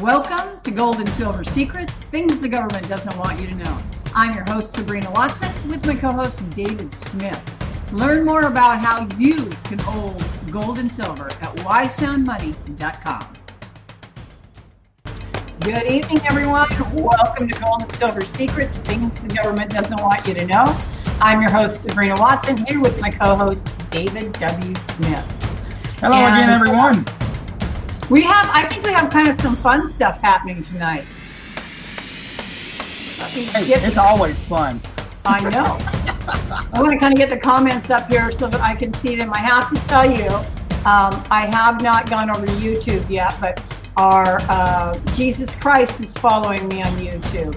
Welcome to Gold and Silver Secrets, things the government doesn't want you to know. I'm your host, Sabrina Watson, with my co host, David Smith. Learn more about how you can hold gold and silver at wisesoundmoney.com. Good evening, everyone. Welcome to Gold and Silver Secrets, things the government doesn't want you to know. I'm your host, Sabrina Watson, here with my co host, David W. Smith. Hello and again, everyone. We have, I think we have kind of some fun stuff happening tonight. Hey, it's always fun. I know. I want to kind of get the comments up here so that I can see them. I have to tell you, um, I have not gone over to YouTube yet, but our uh, Jesus Christ is following me on YouTube,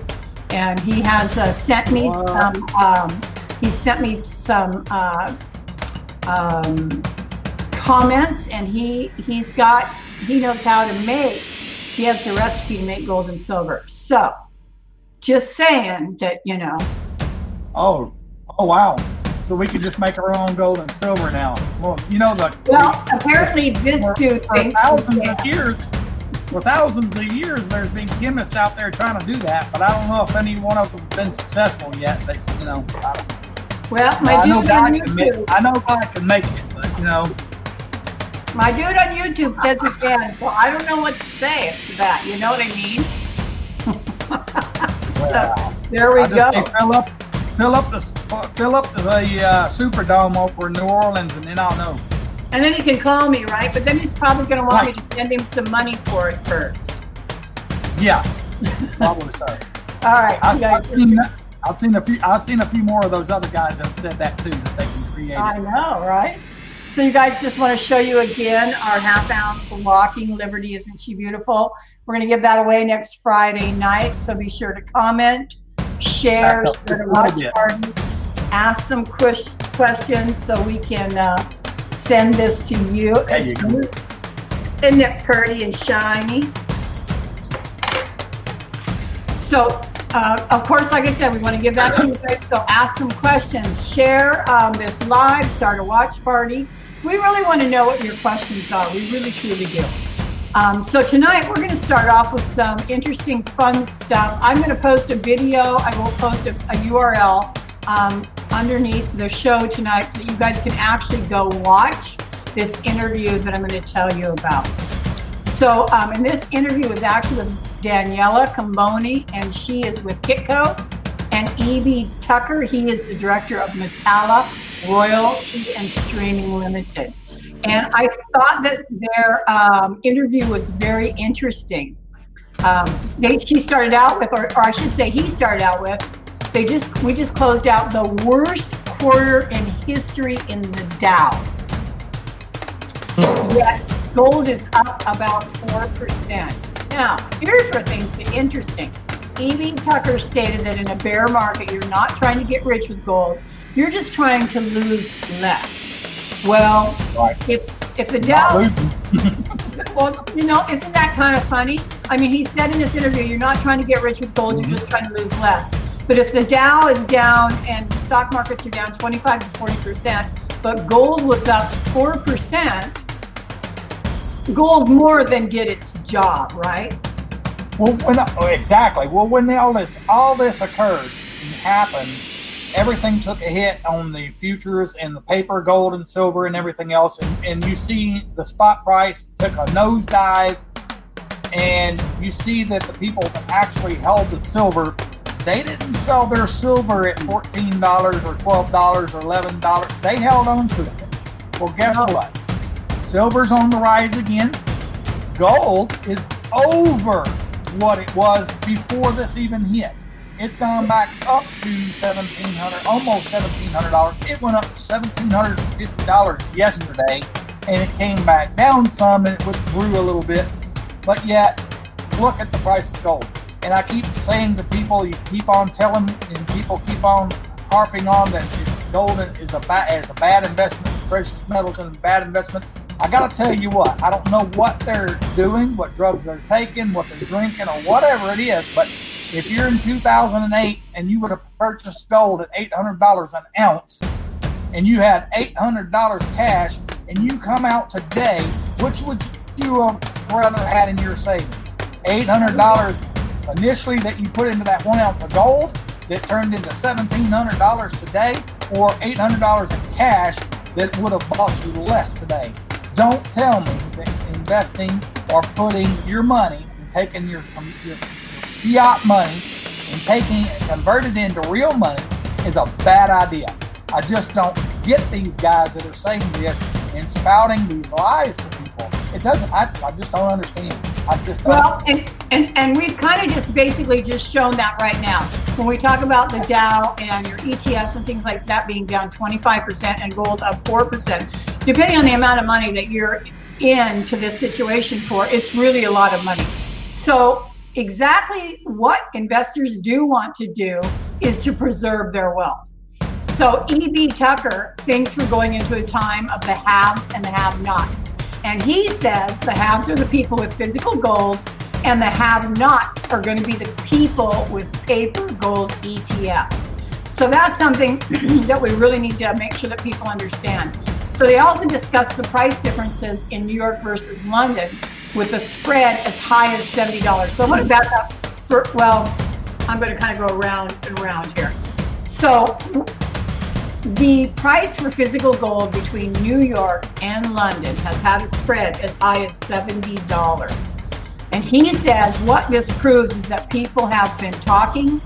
and he has uh, sent me some. Um, he sent me some uh, um, comments, and he he's got he knows how to make. He has the recipe to make gold and silver. So, just saying that you know. Oh, oh wow! So we can just make our own gold and silver now. Well, you know the. Well, apparently this for, dude for thousands of years. For thousands of years, there's been chemists out there trying to do that, but I don't know if any one of them's been successful yet. They, you know. well, my I know God can make. I know God can make it, but you know. My dude on YouTube says it can, so I don't know what to say to that. You know what I mean? so, there we go. fill up, fill up the fill up the uh, Superdome over in New Orleans, and then I'll know. And then he can call me, right? But then he's probably going to want right. me to send him some money for it first. Yeah, probably so. All right, I've, I've, seen, I've seen a few. I've seen a few more of those other guys that have said that too. That they can create. I know, right? So you guys just want to show you again our half ounce walking Liberty. Isn't she beautiful? We're going to give that away next Friday night. So be sure to comment, share, share to watch party, ask some questions so we can uh, send this to you. you Isn't it pretty and shiny? So uh, of course, like I said, we want to give that to you guys. So ask some questions, share um, this live, start a watch party we really want to know what your questions are. We really, truly do. Um, so tonight we're going to start off with some interesting, fun stuff. I'm going to post a video. I will post a, a URL um, underneath the show tonight so that you guys can actually go watch this interview that I'm going to tell you about. So, um, and this interview is actually with Daniela Cambone, and she is with Kitco, and E.B. Tucker, he is the director of Metalla Royalty and Streaming Limited. And I thought that their um, interview was very interesting. Um, they, she started out with, or, or I should say, he started out with. They just we just closed out the worst quarter in history in the Dow. Yet gold is up about four percent. Now, here's where things get interesting. E.B. Tucker stated that in a bear market, you're not trying to get rich with gold. You're just trying to lose less. Well, right. if if the Dow, well, you know, isn't that kind of funny? I mean, he said in this interview, you're not trying to get rich with gold, mm-hmm. you're just trying to lose less. But if the Dow is down and the stock markets are down 25 to 40 percent, but gold was up four percent, gold more than did its job, right? Well, when, oh, exactly. Well, when all this all this occurred and happened everything took a hit on the futures and the paper, gold and silver and everything else. And, and you see the spot price took a nosedive. And you see that the people that actually held the silver, they didn't sell their silver at $14 or $12 or $11. They held on to it. Well, guess what? Silver's on the rise again. Gold is over what it was before this even hit. It's gone back up to seventeen hundred, almost seventeen hundred dollars. It went up to seventeen hundred and fifty dollars yesterday, and it came back down some, and it withdrew a little bit. But yet, look at the price of gold. And I keep saying to people, you keep on telling, and people keep on harping on that gold is a bad, is a bad investment. Precious metals is a bad investment. I got to tell you what, I don't know what they're doing, what drugs they're taking, what they're drinking, or whatever it is, but if you're in 2008 and you would have purchased gold at $800 an ounce and you had $800 cash and you come out today, which would you have rather had in your savings? $800 initially that you put into that one ounce of gold that turned into $1,700 today or $800 in cash that would have bought you less today. Don't tell me that investing or putting your money and taking your, your fiat money and taking it and convert it into real money is a bad idea. I just don't get these guys that are saying this and spouting these lies to people. It doesn't. I, I just don't understand. I just don't. Well, and, and and we've kind of just basically just shown that right now when we talk about the Dow and your ETFs and things like that being down 25% and gold up 4%. Depending on the amount of money that you're into this situation for, it's really a lot of money. So exactly what investors do want to do is to preserve their wealth. So E.B. Tucker thinks we're going into a time of the haves and the have-nots. And he says the haves are the people with physical gold and the have-nots are going to be the people with paper gold ETFs. So that's something that we really need to make sure that people understand. So they also discussed the price differences in New York versus London with a spread as high as $70. So I want to back up for, well, I'm going to kind of go around and around here. So the price for physical gold between New York and London has had a spread as high as $70. And he says what this proves is that people have been talking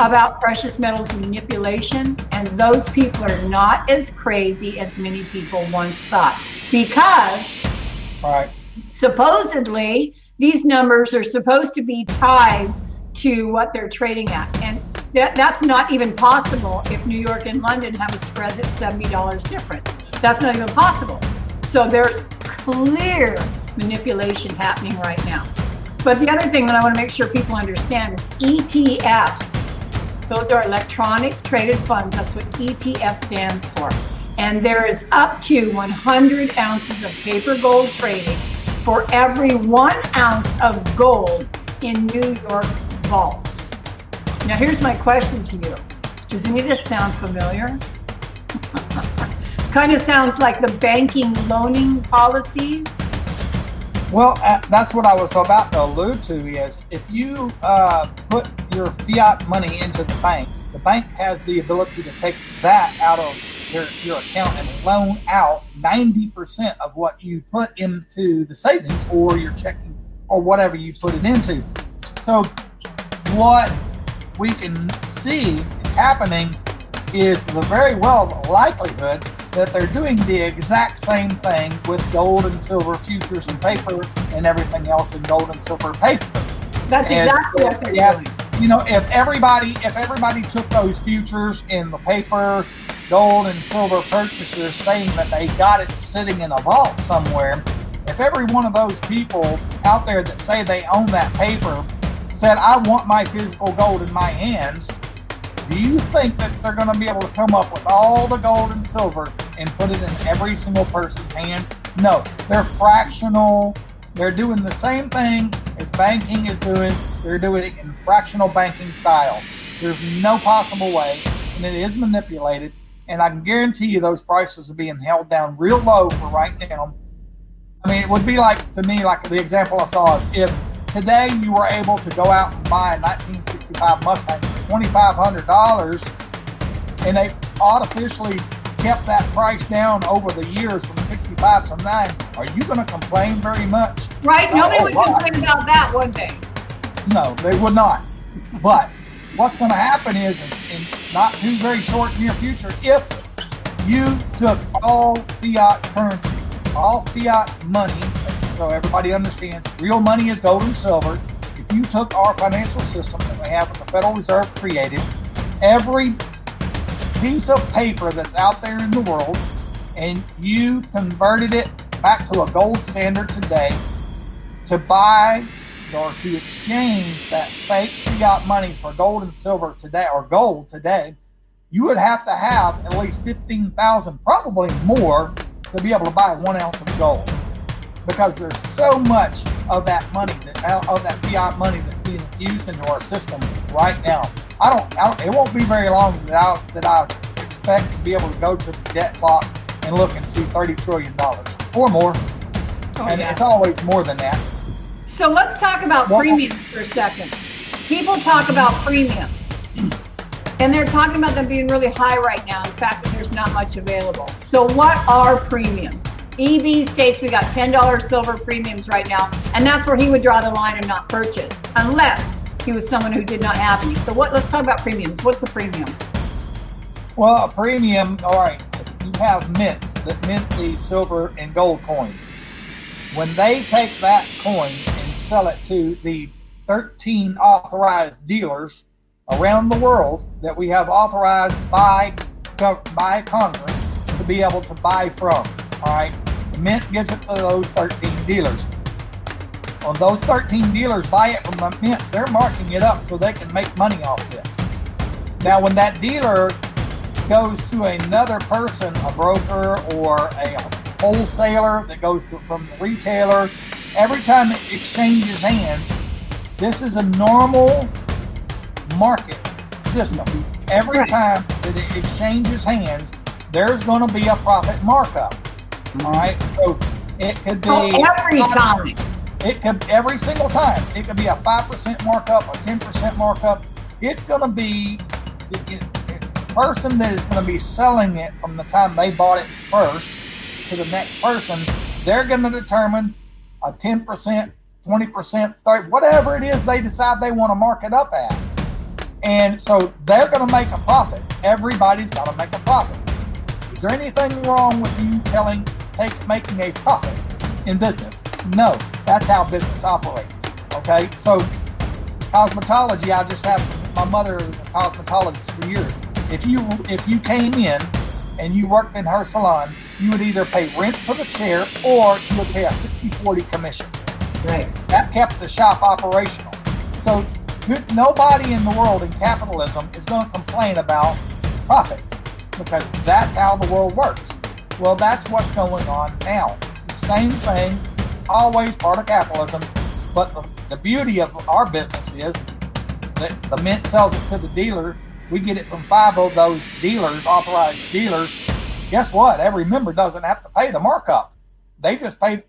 about precious metals manipulation, and those people are not as crazy as many people once thought. Because right. Supposedly these numbers are supposed to be tied to what they're trading at. And that, that's not even possible if New York and London have a spread that's $70 difference. That's not even possible. So there's clear manipulation happening right now. But the other thing that I want to make sure people understand is ETFs. Those are electronic traded funds. That's what ETF stands for. And there is up to 100 ounces of paper gold trading for every one ounce of gold in New York vaults. Now, here's my question to you Does any of this sound familiar? kind of sounds like the banking loaning policies. Well, uh, that's what I was about to allude to. Is if you uh, put your fiat money into the bank, the bank has the ability to take that out of your, your account and loan out 90% of what you put into the savings or your checking or whatever you put it into. So, what we can see is happening is the very well likelihood that they're doing the exact same thing with gold and silver futures and paper and everything else in gold and silver paper. That's exactly what they're doing. You know, if everybody if everybody took those futures in the paper, gold and silver purchases saying that they got it sitting in a vault somewhere, if every one of those people out there that say they own that paper said, I want my physical gold in my hands, do you think that they're going to be able to come up with all the gold and silver and put it in every single person's hands? No, they're fractional. They're doing the same thing as banking is doing. They're doing it in fractional banking style. There's no possible way, and it is manipulated. And I can guarantee you those prices are being held down real low for right now. I mean, it would be like to me, like the example I saw, if today you were able to go out and buy a 1965 Mustang for $2,500, and they artificially kept that price down over the years from 65 to 9, are you going to complain very much? Right. Nobody oh, would complain about that, would they? No, they would not. But what's going to happen is, in not too very short near future, if you took all fiat currency, all fiat money, so everybody understands real money is gold and silver. If you took our financial system that we have with the Federal Reserve created, every piece of paper that's out there in the world, and you converted it back to a gold standard today to buy or to exchange that fake fiat money for gold and silver today or gold today, you would have to have at least 15,000, probably more, to be able to buy one ounce of gold because there's so much of that money that uh, of that fiat money that's being infused into our system right now. I don't, I don't it won't be very long that I that I expect to be able to go to the debt clock and look and see thirty trillion dollars or more, oh, and yeah. it's always more than that. So let's talk about Well- premiums for a second. People talk about premiums. And they're talking about them being really high right now, the fact that there's not much available. So what are premiums? EB states we got $10 silver premiums right now, and that's where he would draw the line and not purchase, unless he was someone who did not have any. So what let's talk about premiums. What's a premium? Well, a premium, all right, you have mints that mint the silver and gold coins. When they take that coin sell it to the 13 authorized dealers around the world that we have authorized by, by Congress to be able to buy from, all right, mint gives it to those 13 dealers. When those 13 dealers buy it from mint, they're marking it up so they can make money off this. Now, when that dealer goes to another person, a broker or a wholesaler that goes to, from the retailer, every time it exchanges hands, this is a normal market system. Every Right. time that it exchanges hands, there's going to be a profit markup. Mm-hmm. All right, so it could be Oh, every time. it could every single time. It could be a five percent markup, a ten percent markup. It's going to be the person that is going to be selling it from the time they bought it first to the next person. They're going to determine a ten percent, twenty percent, thirty, whatever it is they decide they want to mark it up at. And so they're going to make a profit. Everybody's got to make a profit. Is there anything wrong with you telling, take, making a profit in business? No, that's how business operates. Okay, so cosmetology, I just have my mother is a cosmetologist for years. If you if you came in and you worked in her salon, you would either pay rent for the chair or you would pay a 60-40 commission. Right. That kept the shop operational. So nobody in the world in capitalism is going to complain about profits because that's how the world works. Well, that's what's going on now. The same thing. It's always part of capitalism. But the, the beauty of our business is that the mint sells it to the dealers. We get it from five of those dealers, authorized dealers. Guess what? Every member doesn't have to pay the markup. They just pay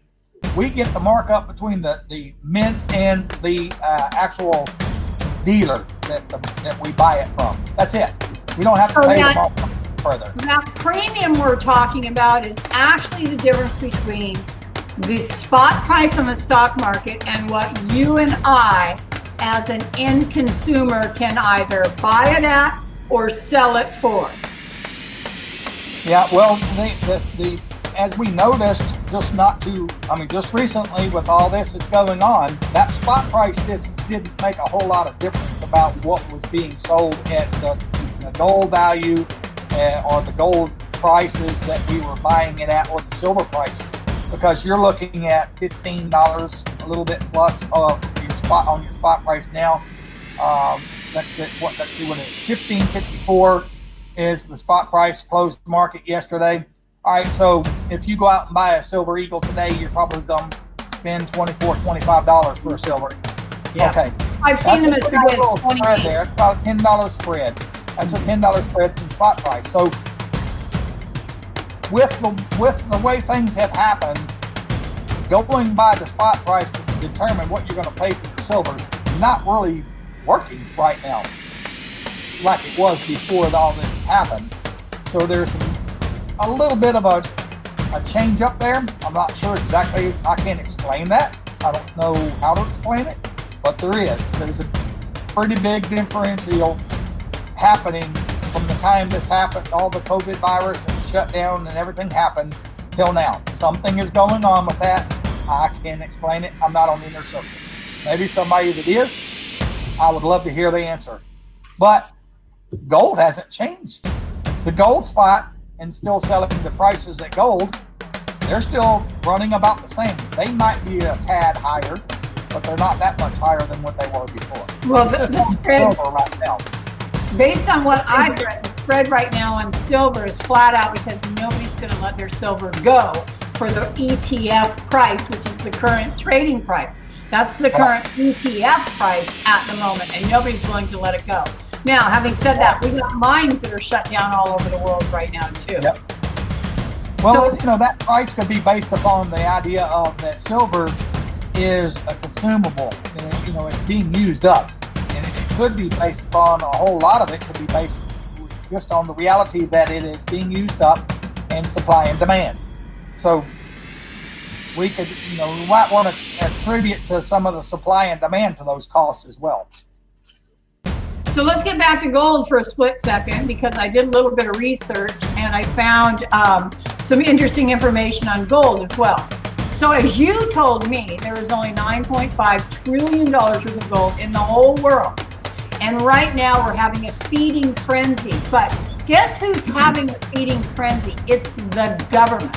we get the markup between the, the mint and the uh, actual dealer that the, that we buy it from. That's it. We don't have to So pay the that- markup further. That premium we're talking about is actually the difference between the spot price on the stock market and what you and I, as an end consumer, can either buy it at or sell it for. Yeah, well, the, the, the as we noticed, just not too, I mean, just recently with all this that's going on, that spot price did, didn't make a whole lot of difference about what was being sold at the, the gold value uh, or the gold prices that we were buying it at or the silver prices because you're looking at $15 a little bit plus of your spot on your spot price now. Um, let's see what let's see what it is. 1554 is the spot price closed market yesterday. All right, so if you go out and buy a silver eagle today, you're probably going to spend $24, $25 for a silver. Yeah. Okay. I've seen That's them as pretty high good little as spread 28. there. It's about a ten dollar spread. That's a ten dollar spread from spot price. So with the with the way things have happened, going by the spot price to determine what you're going to pay for your silver is not really working right now, like it was before all this happened. So there's some, a little bit of a a change up there. I'm not sure exactly. I can't explain that. I don't know how to explain it, but there is. There's a pretty big differential happening from the time this happened, all the COVID virus and shutdown and everything happened till now. Something is going on with that. I can't explain it. I'm not on the inner circles. Maybe somebody that is, I would love to hear the answer. But gold hasn't changed. The gold spot and still selling the prices at gold, they're still running about the same. They might be a tad higher, but they're not that much higher than what they were before. Well, It's the, just the on spread, silver right now. based on what I've read, the spread right now on silver is flat out because nobody's going to let their silver go for the ETF price, which is the current trading price. That's the current ETF price at the moment, and nobody's willing to let it go. Now, having said that, we've got mines that are shut down all over the world right now too. Yep. Well, So- you know, that price could be based upon the idea of that silver is a consumable. And, you know, it's being used up, and it could be based upon a whole lot of it could be based just on the reality that it is being used up and supply and demand. So we could, you know, we might want to attribute to some of the supply and demand to those costs as well. So let's get back to gold for a split second because I did a little bit of research and I found um, some interesting information on gold as well. So as you told me, there is only $9.5 trillion worth of gold in the whole world. And right now we're having a feeding frenzy. But guess who's having a feeding frenzy? It's the government.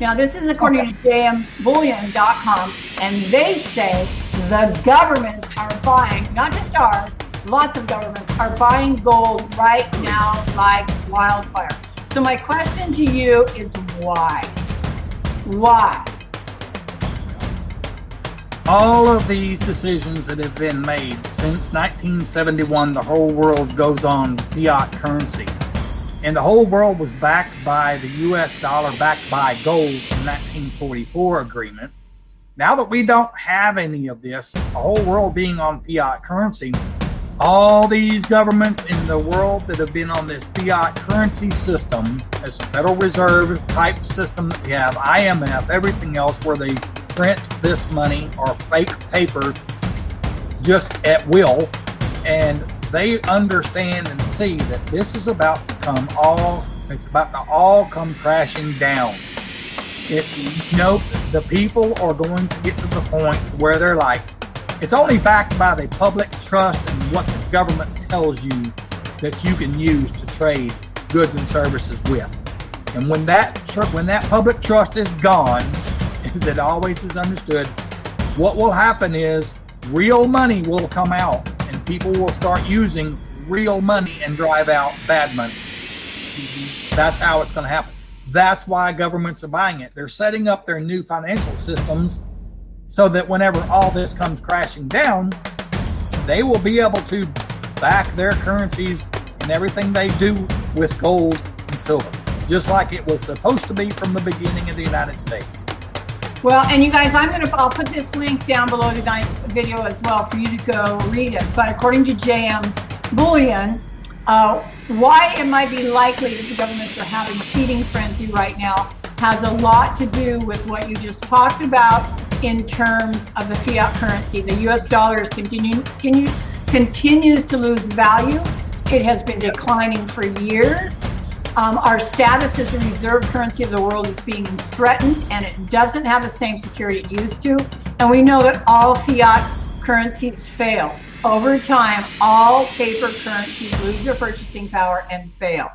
Now, this is according to jmbullion.com, and they say the governments are buying, not just ours, lots of governments are buying gold right now like wildfire. So, my question to you is why? Why? All of these decisions that have been made since 1971, the whole world goes on fiat currency. And the whole world was backed by the US dollar, backed by gold in 1944 agreement. Now that we don't have any of this, the whole world being on fiat currency, all these governments in the world that have been on this fiat currency system, this Federal Reserve type system that we have, IMF, everything else, where they print this money or fake paper just at will, and they understand and see that this is about to come all, it's about to all come crashing down. It, you know, the people are going to get to the point where they're like, it's only backed by the public trust and what the government tells you that you can use to trade goods and services with. And when that when that public trust is gone, as it always is understood, what will happen is real money will come out and people will start using real money and drive out bad money. That's how it's going to happen. That's why governments are buying it. They're setting up their new financial systems so that whenever all this comes crashing down, they will be able to back their currencies and everything they do with gold and silver, just like it was supposed to be from the beginning of the United States. Well, and you guys, I'm gonna I'll put this link down below tonight's video as well for you to go read it. But according to JM Bullion, uh, why it might be likely that the governments are having cheating frenzy right now has a lot to do with what you just talked about in terms of the fiat currency. The US dollar is continue, continue, continues to lose value. It has been declining for years. Um, our status as a reserve currency of the world is being threatened and it doesn't have the same security it used to. And we know that all fiat currencies fail. Over time, all paper currencies lose their purchasing power and fail.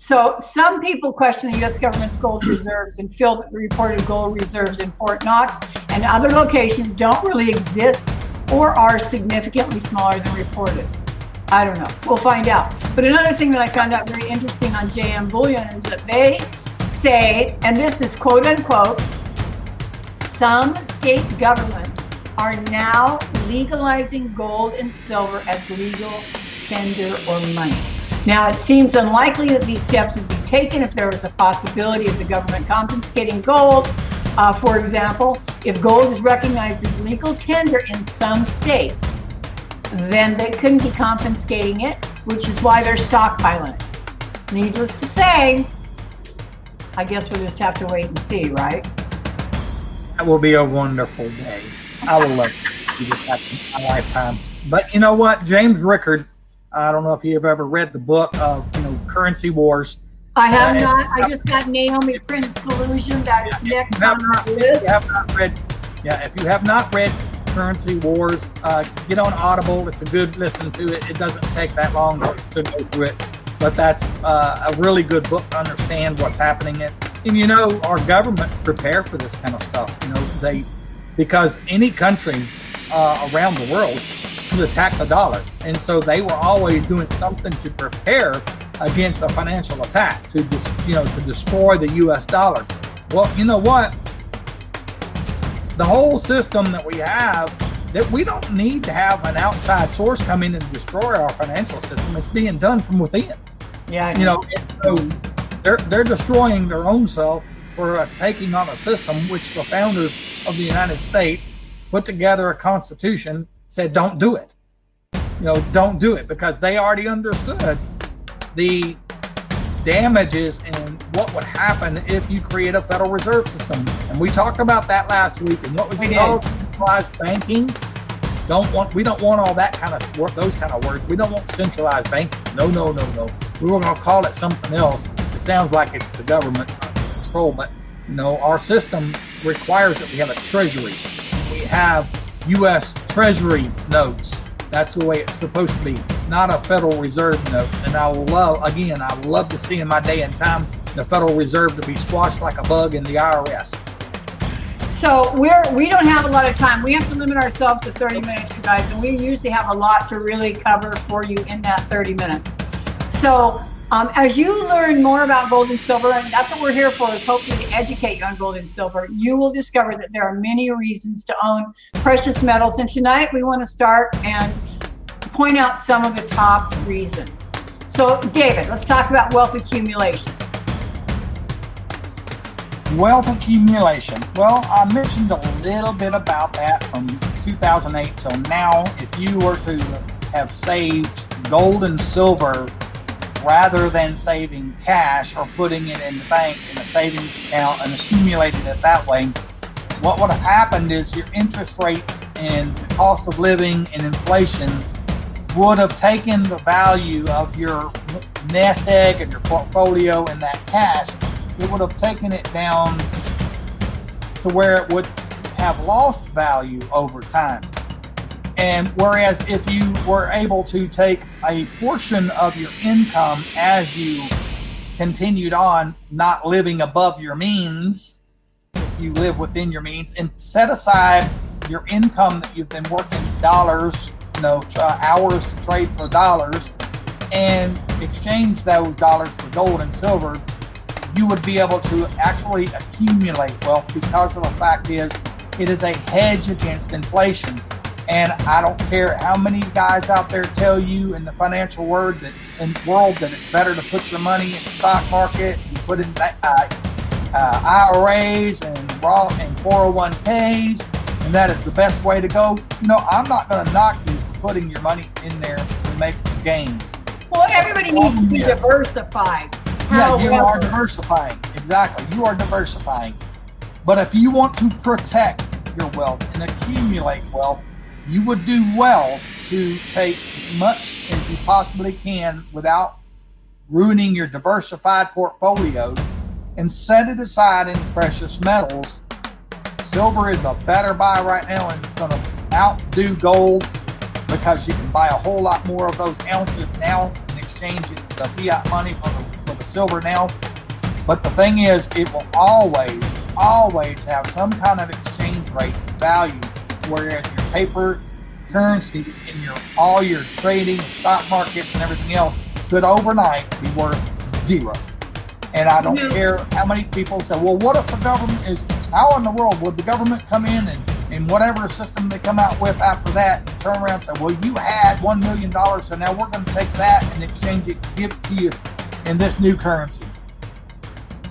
So some people question the U.S. government's gold reserves and feel that the reported gold reserves in Fort Knox and other locations don't really exist or are significantly smaller than reported. I don't know. We'll find out. But another thing that I found out very interesting on JM Bullion is that they say, and this is quote unquote, some state governments are now legalizing gold and silver as legal tender or money. Now, it seems unlikely that these steps would be taken if there was a possibility of the government confiscating gold. Uh, for example, if gold is recognized as legal tender in some states, then they couldn't be confiscating it, which is why they're stockpiling it. Needless to say, I guess we'll just have to wait and see, right? That will be a wonderful day. I will love to see this happen my lifetime. But you know what? James Rickards I don't know if you've ever read the book of you know currency wars. I have uh, not. I just got Nomi Prins Collusion. That is yeah, next on our list. If have not read, yeah, if you have not read Currency Wars, uh, get on Audible. It's a good listen to it. It doesn't take that long to go through it, but that's uh, a really good book to understand what's happening. And, and you know, our governments prepare for this kind of stuff. You know, they because any country uh, around the world to attack the dollar. And so they were always doing something to prepare against a financial attack to just, you know, to destroy the US dollar. Well, you know what? The whole system that we have that we don't need to have an outside source come in and destroy our financial system. It's being done from within. Yeah. You know, so they're they're destroying their own self for uh, taking on a system which the founders of the United States put together a constitution said don't do it. You know, don't do it because they already understood the damages and what would happen if you create a Federal Reserve System. And we talked about that last week. And what was it called? Centralized banking. Don't want we don't want all that kind of work those kind of words. We don't want centralized banking. No, no, no, no. We were going to call it something else. It sounds like it's the government uh, control, but you know, our system requires that we have a treasury. We have U.S. Treasury notes. That's the way it's supposed to be, not a Federal Reserve notes. And I love, again, I love to see in my day and time the Federal Reserve to be squashed like a bug in the IRS. So we're we don't have a lot of time. We have to limit ourselves to 30 minutes, you guys, and we usually have a lot to really cover for you in that 30 minutes. So um, as you learn more about gold and silver, and that's what we're here for, is hopefully to educate you on gold and silver, you will discover that there are many reasons to own precious metals. And tonight we want to start and point out some of the top reasons. So, David, let's talk about wealth accumulation. Wealth accumulation. Well, I mentioned a little bit about that from 2008 till now. If you were to have saved gold and silver rather than saving cash or putting it in the bank in a savings account and accumulating it that way, what would have happened is your interest rates and the cost of living and inflation would have taken the value of your nest egg and your portfolio and that cash, it would have taken it down to where it would have lost value over time. And whereas if you were able to take a portion of your income as you continued on not living above your means, if you live within your means, and set aside your income that you've been working dollars, you know, uh, hours to trade for dollars, and exchange those dollars for gold and silver, you would be able to actually accumulate wealth because of the fact is it is a hedge against inflation. And I don't care how many guys out there tell you in the financial word that in world that it's better to put your money in the stock market, you put in uh, uh, IRAs and raw and 401ks, and that is the best way to go. You know, I'm not going to knock you for putting your money in there and making gains. Well, everybody needs to be diversified. Yeah, you are diversifying. Exactly, you are diversifying. But if you want to protect your wealth and accumulate wealth, you would do well to take as much as you possibly can without ruining your diversified portfolios and set it aside in precious metals. Silver is a better buy right now and it's going to outdo gold because you can buy a whole lot more of those ounces now and exchange it the fiat money for the, for the silver now. But the thing is, it will always, always have some kind of exchange rate value whereas paper currencies in your all your trading, stock markets, and everything else could overnight be worth zero. And I don't mm-hmm. care how many people say, well, what if the government is, how in the world would the government come in and, in whatever system they come out with after that and turn around and say, well, you had $1 million, so now we're going to take that and exchange it, give it to you in this new currency.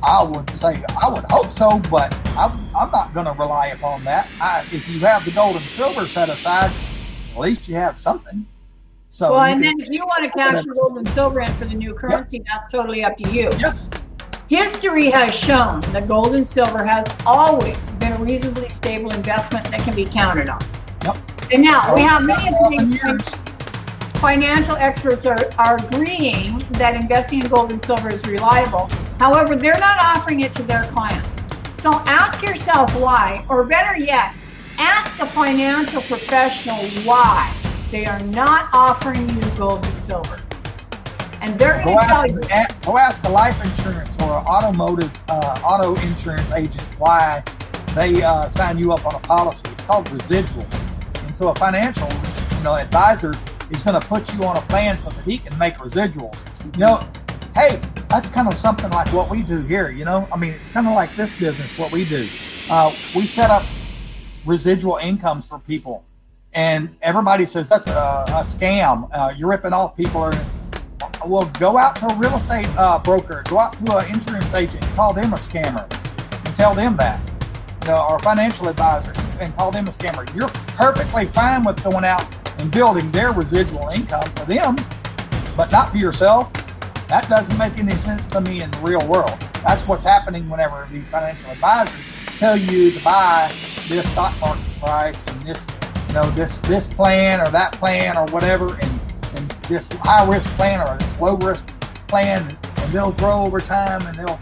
I would say I would hope so, but I'm, I'm not going to rely upon that. I, if you have the gold and silver set aside, at least you have something. So well, and then if you want to cash your gold and silver in for the new currency, that's totally up to you. History has shown that gold and silver has always been a reasonably stable investment that can be counted on. Yep. And now we have many of financial experts are, are agreeing that investing in gold and silver is reliable. However, they're not offering it to their clients. So ask yourself why, or better yet, ask a financial professional why they are not offering you gold and silver. And they're going to tell you. Go ask a life insurance or an automotive uh, auto insurance agent why they uh, sign you up on a policy. It's called residuals. And so a financial you know, advisor is going to put you on a plan so that he can make residuals. You know, hey, that's kind of something like what we do here. You know, I mean, it's kind of like this business, what we do. Uh, we set up residual incomes for people. And everybody says that's a, a scam. Uh, you're ripping off people. Or, well, go out to a real estate uh, broker, go out to an insurance agent, call them a scammer, and tell them that. Our financial advisor. and call them a scammer. You're perfectly fine with going out and building their residual income for them, but not for yourself. That doesn't make any sense to me in the real world. That's what's happening whenever these financial advisors tell you to buy this stock market price and this, you know, this this plan or that plan or whatever, and, and this high risk plan or this low risk plan, and they'll grow over time and they'll.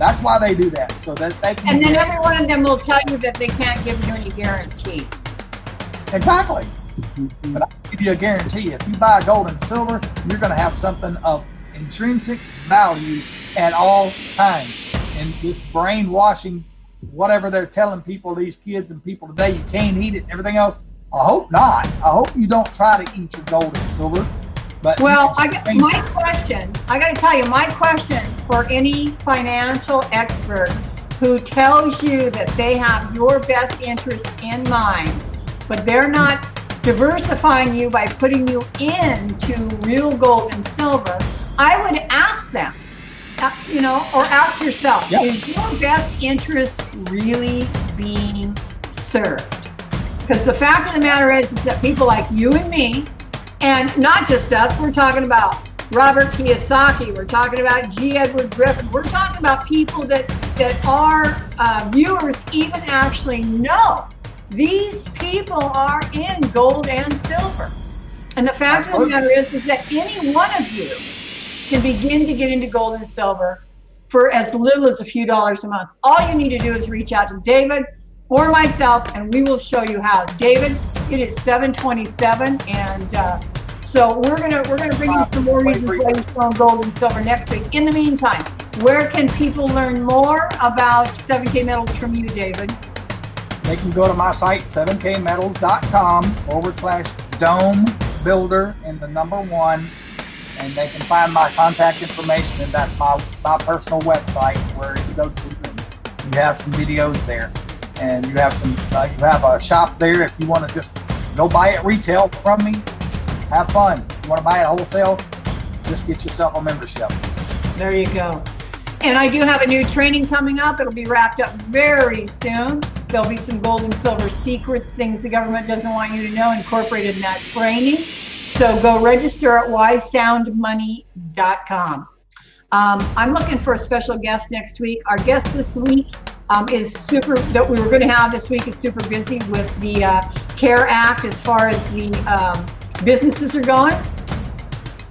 That's why they do that, so that they can. And then every one of them will tell you that they can't give you any guarantees. Exactly. Mm-hmm. But I give you a guarantee: if you buy gold and silver, you're going to have something of intrinsic value at all times. And this brainwashing, whatever they're telling people, these kids and people today, you can't eat it and everything else. I hope not. I hope you don't try to eat your gold and silver. But well, I got, my question, I got to tell you, my question for any financial expert who tells you that they have your best interest in mind, but they're not diversifying you by putting you into real gold and silver, I would ask them, uh, you know, or ask yourself, yep. is your best interest really being served? Because the fact of the matter is, is that people like you and me, and not just us, we're talking about Robert Kiyosaki, we're talking about G. Edward Griffin, we're talking about people that, that our uh, viewers even actually know. These people are in gold and silver. And the fact of the matter is, is that any one of you can begin to get into gold and silver for as little as a few dollars a month. All you need to do is reach out to David or myself, and we will show you how. David, it is 727, and uh, so we're gonna we're gonna bring you some more reasons why you strong gold and silver next week. In the meantime, where can people learn more about 7K metals from you, David? They can go to my site, 7kmetals.com forward slash dome builder and the number one and they can find my contact information, and that's my, my personal website where you go to and you have some videos there, and you have some uh, you have a shop there if you want to just go buy it retail from me. Have fun. If you want to buy it wholesale, just get yourself a membership. There you go. And I do have a new training coming up. It'll be wrapped up very soon. There'll be some gold and silver secrets, things the government doesn't want you to know, incorporated in that training. So go register at wisesoundmoney.com. Um, I'm looking for a special guest next week. Our guest this week um, is super, that we were going to have this week is super busy with the uh, CARE Act as far as the um, businesses are going.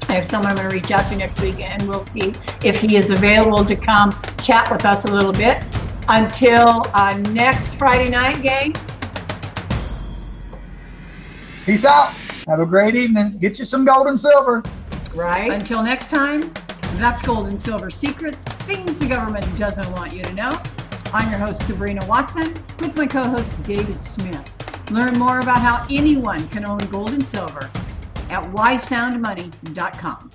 I have someone I'm going to reach out to next week and we'll see if he is available to come chat with us a little bit. Until uh, next Friday night, gang. Peace out. Have a great evening. Get you some gold and silver. Right. Until next time, that's Gold and Silver Secrets, things the government doesn't want you to know. I'm your host, Sabrina Watson, with my co host, David Smith. Learn more about how anyone can own gold and silver at wisesoundmoney.com.